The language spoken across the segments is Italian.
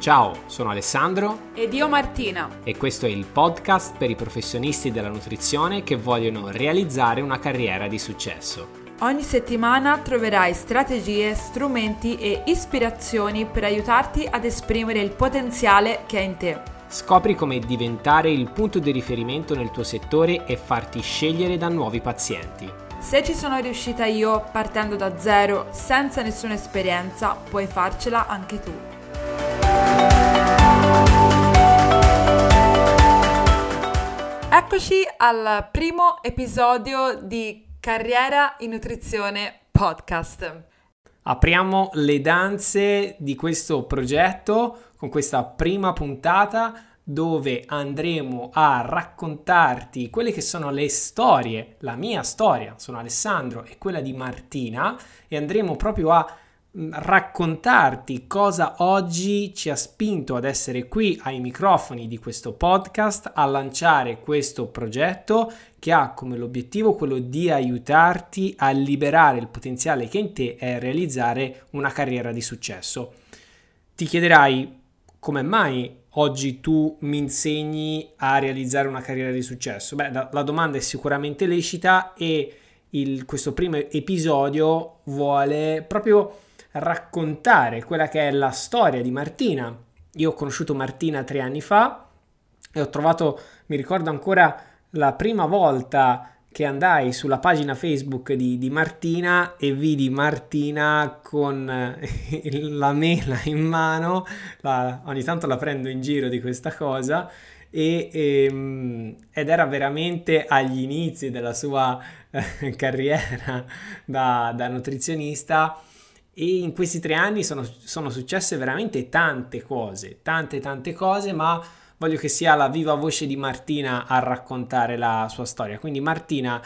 Ciao, sono Alessandro ed io Martina e questo è il podcast per i professionisti della nutrizione che vogliono realizzare una carriera di successo. Ogni settimana troverai strategie, strumenti e ispirazioni per aiutarti ad esprimere il potenziale che è in te. Scopri come diventare il punto di riferimento nel tuo settore e farti scegliere da nuovi pazienti. Se ci sono riuscita io partendo da zero, senza nessuna esperienza, puoi farcela anche tu. Eccoci al primo episodio di Carriera in Nutrizione Podcast. Apriamo le danze di questo progetto con questa prima puntata dove andremo a raccontarti quelle che sono le storie, la mia storia, sono Alessandro e quella di Martina e andremo proprio a raccontarti cosa oggi ci ha spinto ad essere qui ai microfoni di questo podcast, a lanciare questo progetto che ha come l'obiettivo quello di aiutarti a liberare il potenziale che in te e realizzare una carriera di successo. Ti chiederai come mai oggi tu mi insegni a realizzare una carriera di successo? Beh, la, la domanda è sicuramente lecita e il, questo primo episodio vuole proprio raccontare quella che è la storia di Martina. Io ho conosciuto Martina tre anni fa e ho trovato, mi ricordo ancora la prima volta che andai sulla pagina Facebook di, di Martina e vidi Martina con eh, la mela in mano, la, ogni tanto la prendo in giro di questa cosa, e, e, ehm, ed era veramente agli inizi della sua eh, carriera da, da, nutrizionista e in questi tre anni sono, sono successe veramente tante cose, tante tante cose, ma voglio che sia la viva voce di Martina a raccontare la sua storia. Quindi Martina,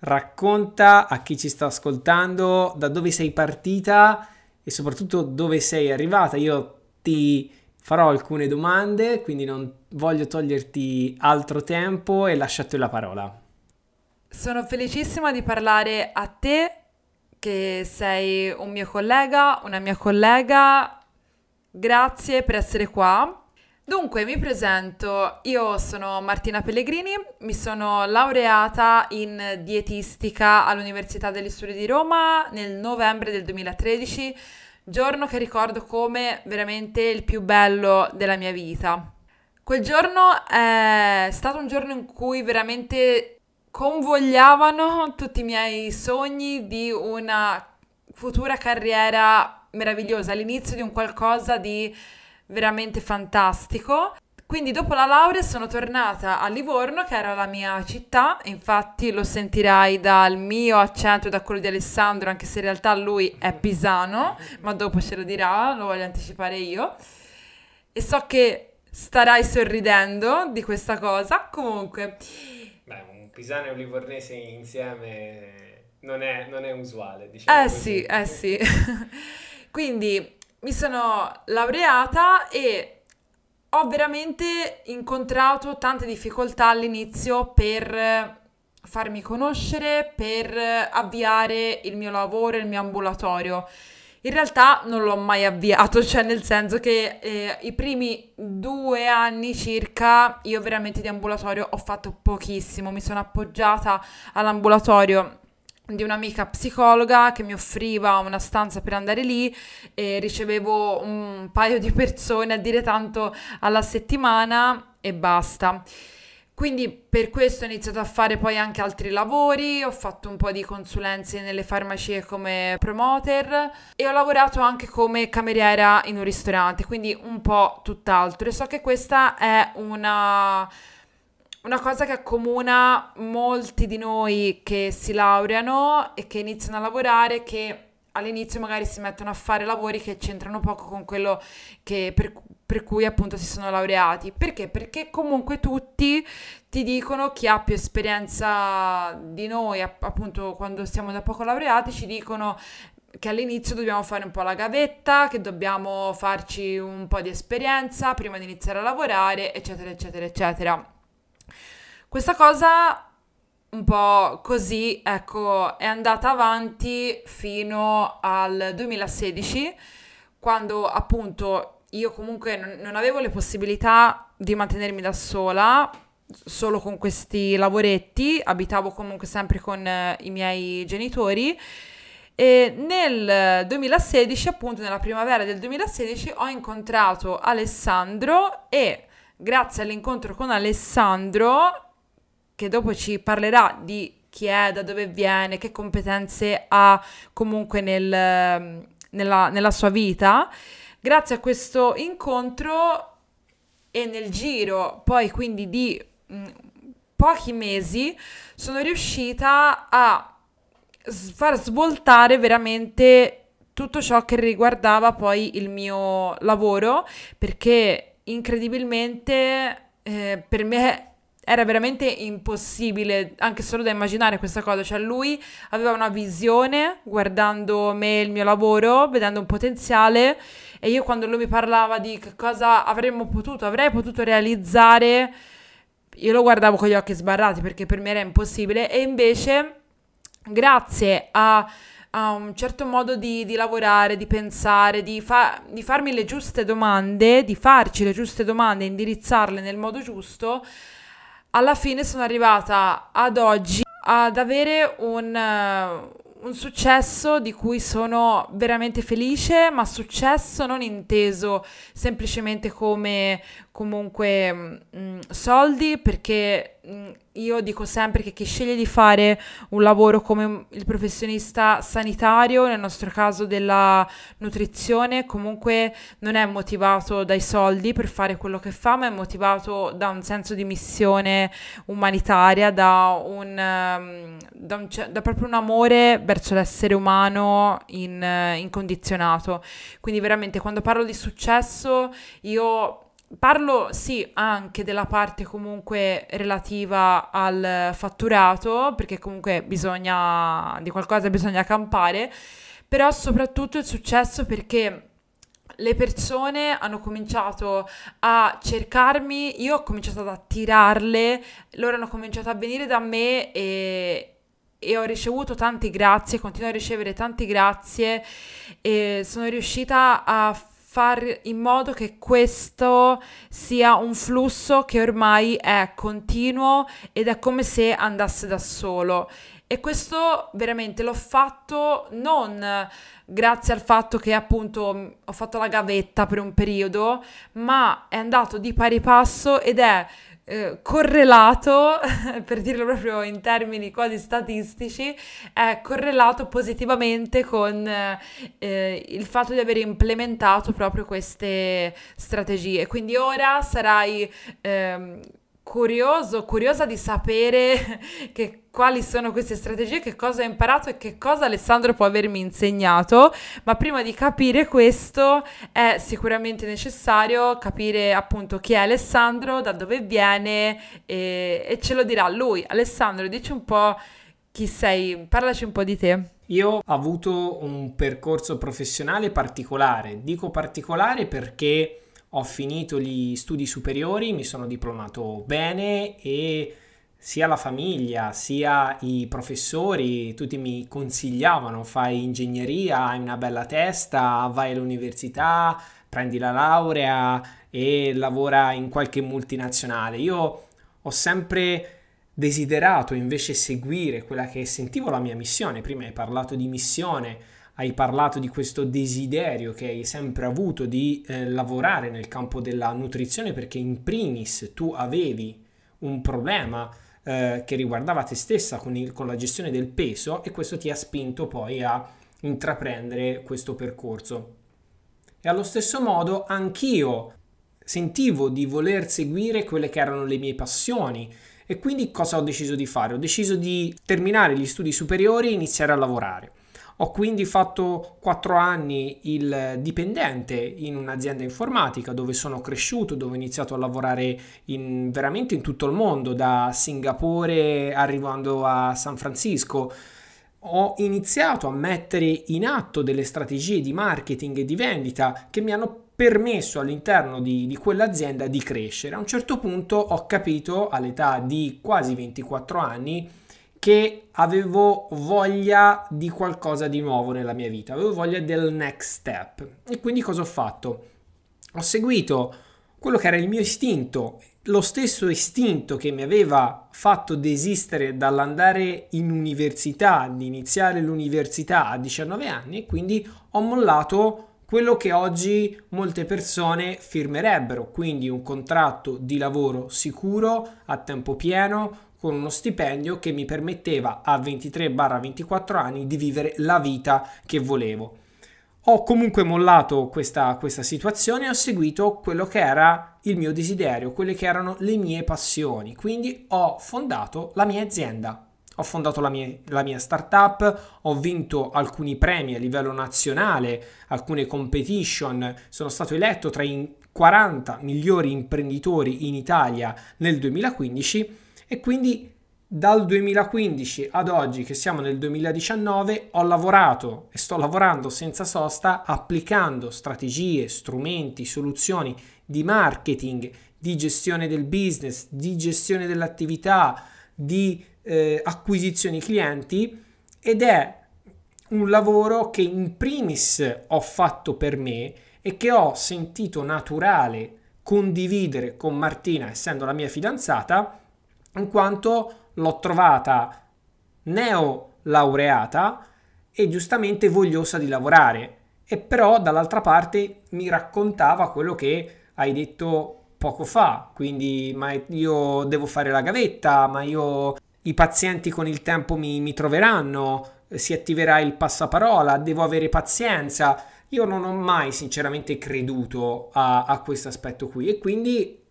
racconta a chi ci sta ascoltando da dove sei partita e soprattutto dove sei arrivata. Io ti farò alcune domande, quindi non voglio toglierti altro tempo e lasciate la parola. Sono felicissima di parlare a te che sei un mio collega, una mia collega. Grazie per essere qua Dunque, mi presento, io sono Martina Pellegrini, mi sono laureata in dietistica all'Università degli Studi di Roma nel novembre del 2013, giorno che ricordo come veramente il più bello della mia vita. Quel giorno è stato un giorno in cui veramente convogliavano tutti i miei sogni di una futura carriera meravigliosa, l'inizio di un qualcosa di veramente fantastico. Quindi dopo la laurea sono tornata a Livorno, che era la mia città, infatti lo sentirai dal mio accento e da quello di Alessandro, anche se in realtà lui è pisano, ma dopo ce lo dirà, lo voglio anticipare io. E so che starai sorridendo di questa cosa, comunque... Pisano e livornese insieme non è, non è usuale, diciamo. Eh così. sì, eh sì. Quindi mi sono laureata e ho veramente incontrato tante difficoltà all'inizio per farmi conoscere, per avviare il mio lavoro, il mio ambulatorio. In realtà non l'ho mai avviato, cioè nel senso che eh, i primi due anni circa io veramente di ambulatorio ho fatto pochissimo, mi sono appoggiata all'ambulatorio di un'amica psicologa che mi offriva una stanza per andare lì e ricevevo un paio di persone a dire tanto alla settimana e basta. Quindi per questo ho iniziato a fare poi anche altri lavori, ho fatto un po' di consulenze nelle farmacie come promoter e ho lavorato anche come cameriera in un ristorante, quindi un po' tutt'altro. E so che questa è una una cosa che accomuna molti di noi che si laureano e che iniziano a lavorare, che all'inizio magari si mettono a fare lavori che c'entrano poco con quello che, per, per, cui appunto si sono laureati. Perché? Perché comunque tutti ti dicono chi ha più esperienza di noi, appunto quando siamo da poco laureati, ci dicono che all'inizio dobbiamo fare un po' la gavetta, che dobbiamo farci un po' di esperienza prima di iniziare a lavorare, eccetera, eccetera, eccetera. Questa cosa un po' così, ecco, è andata avanti fino al 2016, quando appunto io comunque non, non avevo le possibilità di mantenermi da sola, solo con questi lavoretti, abitavo comunque sempre con eh, i miei genitori e nel 2016, appunto nella primavera del 2016, ho incontrato Alessandro e grazie all'incontro con Alessandro, che dopo ci parlerà di chi è, da dove viene, che competenze ha comunque nel, nella, nella sua vita, grazie a questo incontro e nel giro poi quindi di mm, pochi mesi sono riuscita a far svoltare veramente tutto ciò che riguardava poi il mio lavoro perché incredibilmente eh, per me era veramente impossibile anche solo da immaginare questa cosa, cioè lui aveva una visione guardando me e il mio lavoro, vedendo un potenziale e io quando lui mi parlava di che cosa avremmo potuto, avrei potuto realizzare, io lo guardavo con gli occhi sbarrati perché per me era impossibile. E invece grazie a, a un certo modo di, di, lavorare, di pensare, di, fa, di farmi le giuste domande, di farci le giuste domande, indirizzarle nel modo giusto, alla fine sono arrivata ad oggi ad avere un, uh, un successo di cui sono veramente felice, ma successo non inteso semplicemente come comunque mh, mm, soldi, perché io dico sempre che chi sceglie di fare un lavoro come il professionista sanitario, nel nostro caso della nutrizione, comunque non è motivato dai soldi per fare quello che fa, ma è motivato da un senso di missione umanitaria, da, un, um, da, un, da proprio un amore verso l'essere umano in, uh, incondizionato. Quindi veramente quando parlo di successo io Parlo sì anche della parte comunque relativa al fatturato, perché comunque bisogna, di qualcosa bisogna campare, però soprattutto il successo perché le persone hanno cominciato a cercarmi, io ho cominciato ad attirarle, loro hanno cominciato a venire da me e, e ho ricevuto tanti grazie, continuo a ricevere tanti grazie e sono riuscita a far in modo che questo sia un flusso che ormai è continuo ed è come se andasse da solo. E questo veramente l'ho fatto non grazie al fatto che appunto ho fatto la gavetta per un periodo, ma è andato di pari passo ed è eh, correlato, per dirlo proprio in termini quasi statistici, è correlato positivamente con eh, il fatto di aver implementato proprio queste strategie. Quindi ora sarai... Eh, curioso, curiosa di sapere che, quali sono queste strategie, che cosa ho imparato e che cosa Alessandro può avermi insegnato, ma prima di capire questo è sicuramente necessario capire appunto chi è Alessandro, da dove viene e, e ce lo dirà lui. Alessandro, dici un po' chi sei, parlaci un po' di te. Io ho avuto un percorso professionale particolare, dico particolare perché ho finito gli studi superiori, mi sono diplomato bene e sia la famiglia sia i professori tutti mi consigliavano fai ingegneria, hai una bella testa, vai all'università, prendi la laurea e lavora in qualche multinazionale. Io ho sempre desiderato invece seguire quella che sentivo la mia missione. Prima hai parlato di missione, hai parlato di questo desiderio che hai sempre avuto di eh, lavorare nel campo della nutrizione perché in primis tu avevi un problema eh, che riguardava te stessa con, il, con la gestione del peso e questo ti ha spinto poi a intraprendere questo percorso. E allo stesso modo anch'io sentivo di voler seguire quelle che erano le mie passioni e quindi cosa ho deciso di fare? Ho deciso di terminare gli studi superiori e iniziare a lavorare. Ho quindi fatto 4 anni il dipendente in un'azienda informatica dove sono cresciuto, dove ho iniziato a lavorare in, veramente in tutto il mondo, da Singapore arrivando a San Francisco. Ho iniziato a mettere in atto delle strategie di marketing e di vendita che mi hanno permesso all'interno di, di, quell'azienda di crescere. A un certo punto ho capito all'età di quasi 24 anni che avevo voglia di qualcosa di nuovo nella mia vita, avevo voglia del next step. E quindi cosa ho fatto? ho seguito quello che era il mio istinto, lo stesso istinto che mi aveva fatto desistere dall'andare in università, di iniziare l'università a 19 anni e quindi ho mollato quello che oggi molte persone firmerebbero, quindi un contratto di lavoro sicuro a tempo pieno con uno stipendio che mi permetteva a 23-24 anni di vivere la vita che volevo. Ho comunque mollato questa, questa situazione e ho seguito quello che era il mio desiderio, quelle che erano le mie passioni, quindi ho fondato la mia azienda. Ho fondato la mia, la mia, startup, ho vinto alcuni premi a livello nazionale, alcune competition, sono stato eletto tra i 40 migliori imprenditori in Italia nel 2015 e quindi dal 2015 ad oggi che siamo nel 2019 ho lavorato e sto lavorando senza sosta applicando strategie, strumenti, soluzioni di marketing, di gestione del business, di gestione dell'attività, di eh, acquisizioni clienti ed è un lavoro che in primis ho fatto per me e che ho sentito naturale condividere con Martina, essendo la mia fidanzata, in quanto l'ho trovata neolaureata e giustamente vogliosa di lavorare. E però dall'altra parte mi raccontava quello che hai detto poco fa, quindi ma io devo fare la gavetta, ma io i pazienti con il tempo mi, mi troveranno, si attiverà il passaparola, devo avere pazienza. Io non ho mai sinceramente creduto a, a questo aspetto qui e quindi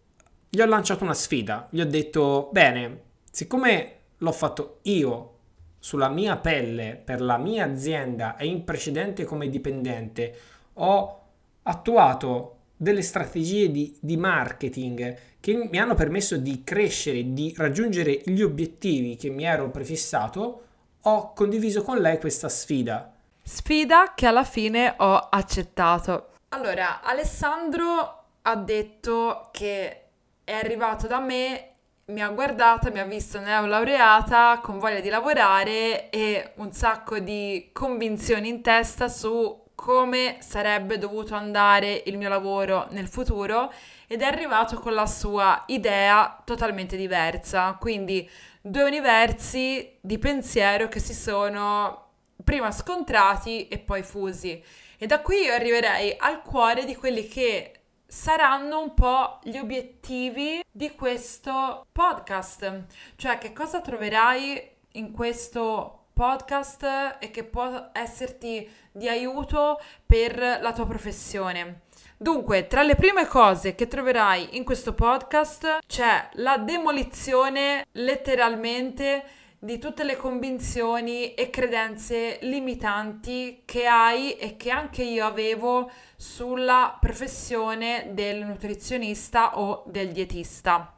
gli ho lanciato una sfida, gli ho detto bene, siccome l'ho fatto io sulla mia pelle per la mia azienda e in precedente come dipendente, ho attuato delle strategie di, di, marketing che mi hanno permesso di crescere, di raggiungere gli obiettivi che mi ero prefissato, ho condiviso con lei questa sfida. Sfida che alla fine ho accettato. Allora, Alessandro ha detto che è arrivato da me mi ha guardata, mi ha visto neolaureata con voglia di lavorare e un sacco di convinzioni in testa su come sarebbe dovuto andare il mio lavoro nel futuro ed è arrivato con la sua idea totalmente diversa, quindi due universi di pensiero che si sono prima scontrati e poi fusi. E da qui io arriverei al cuore di quelli che saranno un po' gli obiettivi di questo podcast. Cioè, che cosa troverai in questo podcast e che può esserti di aiuto per la tua professione. Dunque, tra le prime cose che troverai in questo podcast c'è la demolizione letteralmente di tutte le convinzioni e credenze limitanti che hai e che anche io avevo sulla professione del nutrizionista o del dietista.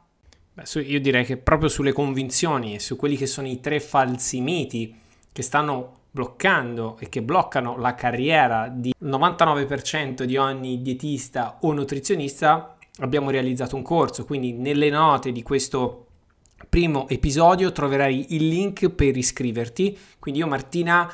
Beh, io direi che proprio sulle convinzioni e su quelli che sono i tre falsi miti che stanno bloccando e che bloccano la carriera di 99% di ogni dietista o nutrizionista, abbiamo realizzato un corso, quindi nelle note di questo primo episodio troverai il link per iscriverti. Quindi io Martina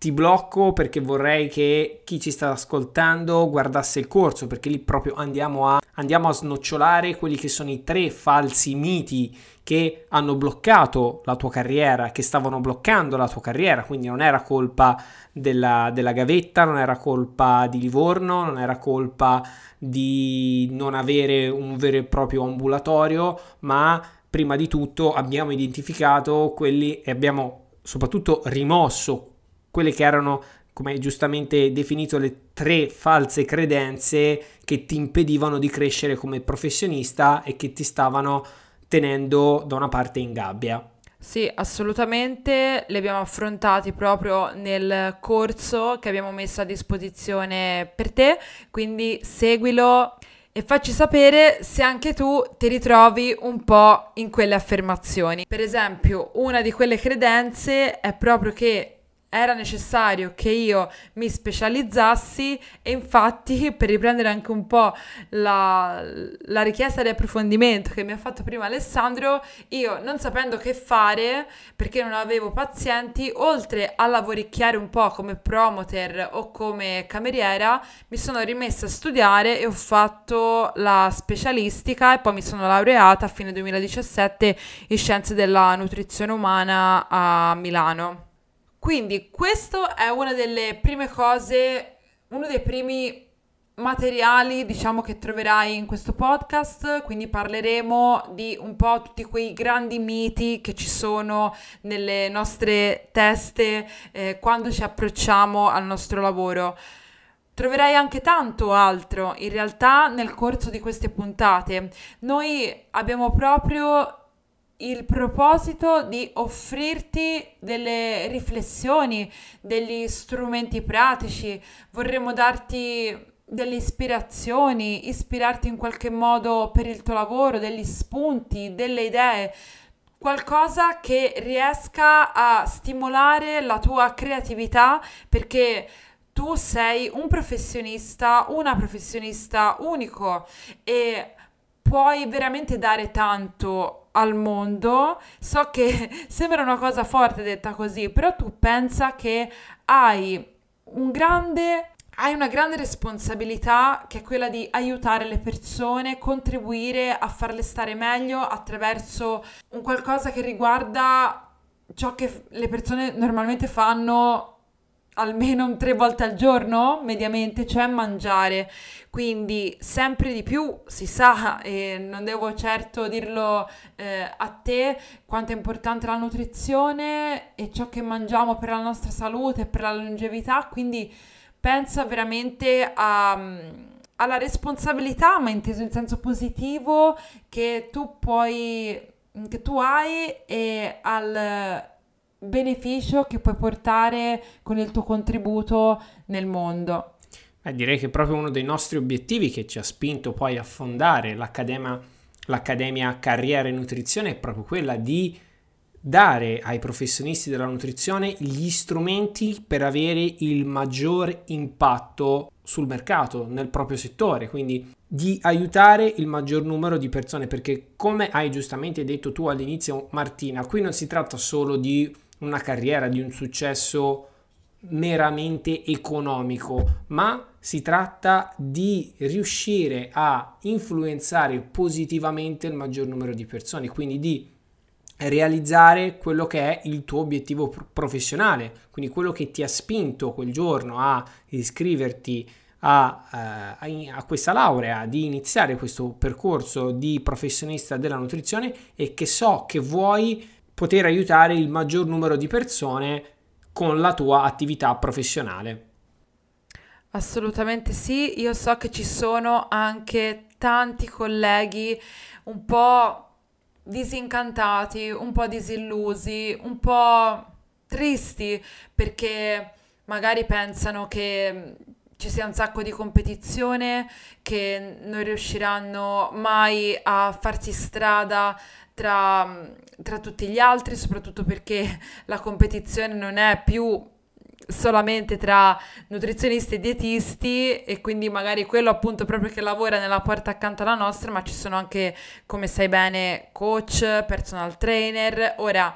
ti blocco perché vorrei che chi ci sta ascoltando guardasse il corso perché lì proprio andiamo a, andiamo a snocciolare quelli che sono i tre falsi miti che hanno bloccato la tua carriera, che stavano bloccando la tua carriera, quindi non era colpa della, della gavetta, non era colpa di Livorno, non era colpa di non avere un vero e proprio ambulatorio, ma prima di tutto abbiamo identificato quelli e abbiamo soprattutto rimosso quelle che erano, come giustamente definito, le tre false credenze che ti impedivano di crescere come professionista e che ti stavano tenendo da una parte in gabbia. Sì, assolutamente, li abbiamo affrontati proprio nel corso che abbiamo messo a disposizione per te, quindi seguilo e facci sapere se anche tu ti ritrovi un po' in quelle affermazioni. Per esempio, una di quelle credenze è proprio che era necessario che io mi specializzassi e infatti per riprendere anche un po' la, la, richiesta di approfondimento che mi ha fatto prima Alessandro, io non sapendo che fare perché non avevo pazienti, oltre a lavoricchiare un po' come promoter o come cameriera, mi sono rimessa a studiare e ho fatto la specialistica e poi mi sono laureata a fine 2017 in scienze della nutrizione umana a Milano. Quindi questo è una delle prime cose, uno dei primi materiali, diciamo, che troverai in questo podcast, quindi parleremo di un po' tutti quei grandi miti che ci sono nelle nostre teste eh, quando ci approcciamo al nostro lavoro. Troverai anche tanto altro in realtà nel corso di queste puntate. Noi abbiamo proprio il proposito di offrirti delle riflessioni, degli strumenti pratici, vorremmo darti delle ispirazioni, ispirarti in qualche modo per il tuo lavoro, degli spunti, delle idee, qualcosa che riesca a stimolare la tua creatività perché tu sei un professionista, una professionista unico. E puoi veramente dare tanto al mondo. So che sembra una cosa forte detta così, però tu pensa che hai un grande hai una grande responsabilità che è quella di aiutare le persone, contribuire a farle stare meglio attraverso un qualcosa che riguarda ciò che le persone normalmente fanno almeno tre volte al giorno, mediamente, cioè mangiare. Quindi sempre di più si sa, e non devo certo dirlo eh, a te, quanto è importante la nutrizione e ciò che mangiamo per la nostra salute, per la longevità. Quindi pensa veramente a alla responsabilità, ma inteso in senso positivo, che tu puoi, che tu hai e al beneficio che puoi portare con il tuo contributo nel mondo. Eh, direi che proprio uno dei nostri obiettivi che ci ha spinto poi a fondare l'Accademia, l'Accademia Carriera e Nutrizione è proprio quella di dare ai professionisti della nutrizione gli strumenti per avere il maggior impatto sul mercato, nel proprio settore, quindi di aiutare il maggior numero di persone, perché come hai giustamente detto tu all'inizio Martina, qui non si tratta solo di una carriera, di un successo meramente economico, ma si tratta di riuscire a influenzare positivamente il maggior numero di persone, quindi di realizzare quello che è il tuo obiettivo professionale, quindi quello che ti ha spinto quel giorno a iscriverti a, uh, a, questa laurea, di iniziare questo percorso di professionista della nutrizione e che so che vuoi poter aiutare il maggior numero di persone con la tua attività professionale. Assolutamente sì, io so che ci sono anche tanti colleghi un po' disincantati, un po' disillusi, un po' tristi perché magari pensano che ci sia un sacco di competizione, che non riusciranno mai a farsi strada tra, tra tutti gli altri, soprattutto perché la competizione non è più solamente tra nutrizionisti e dietisti e quindi magari quello appunto proprio che lavora nella porta accanto alla nostra, ma ci sono anche, come sai bene, coach, personal trainer. Ora,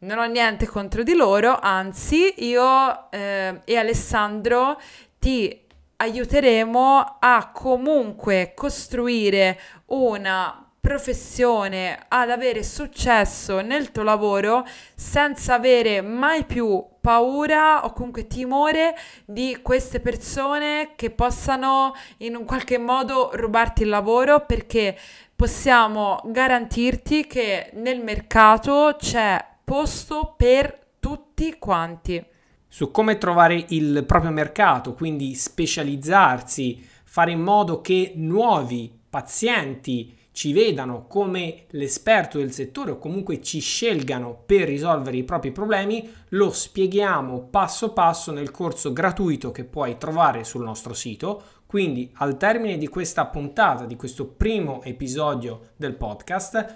non ho niente contro di loro, anzi io eh, e Alessandro ti aiuteremo a comunque costruire una professione, ad avere successo nel tuo lavoro senza avere mai più paura o comunque timore di queste persone che possano in un qualche modo rubarti il lavoro perché possiamo garantirti che nel mercato c'è posto per tutti quanti. Su come trovare il proprio mercato, quindi specializzarsi, fare in modo che nuovi pazienti ci vedano come l'esperto del settore o comunque ci scelgano per risolvere i propri problemi, lo spieghiamo passo passo nel corso gratuito che puoi trovare sul nostro sito. Quindi al termine di questa puntata, di questo primo episodio del podcast,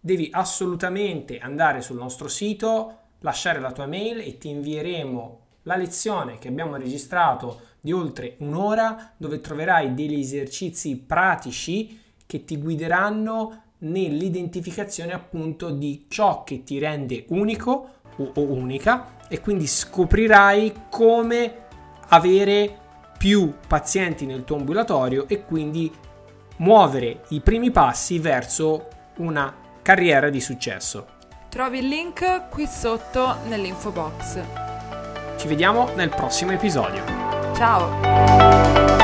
devi assolutamente andare sul nostro sito, lasciare la tua mail e ti invieremo la lezione che abbiamo registrato di oltre un'ora dove troverai degli esercizi pratici che ti guideranno nell'identificazione appunto di ciò che ti rende unico o, unica e quindi scoprirai come avere più pazienti nel tuo ambulatorio e quindi muovere i primi passi verso una carriera di successo. Trovi il link qui sotto nell'info box. Ci vediamo nel prossimo episodio. Ciao!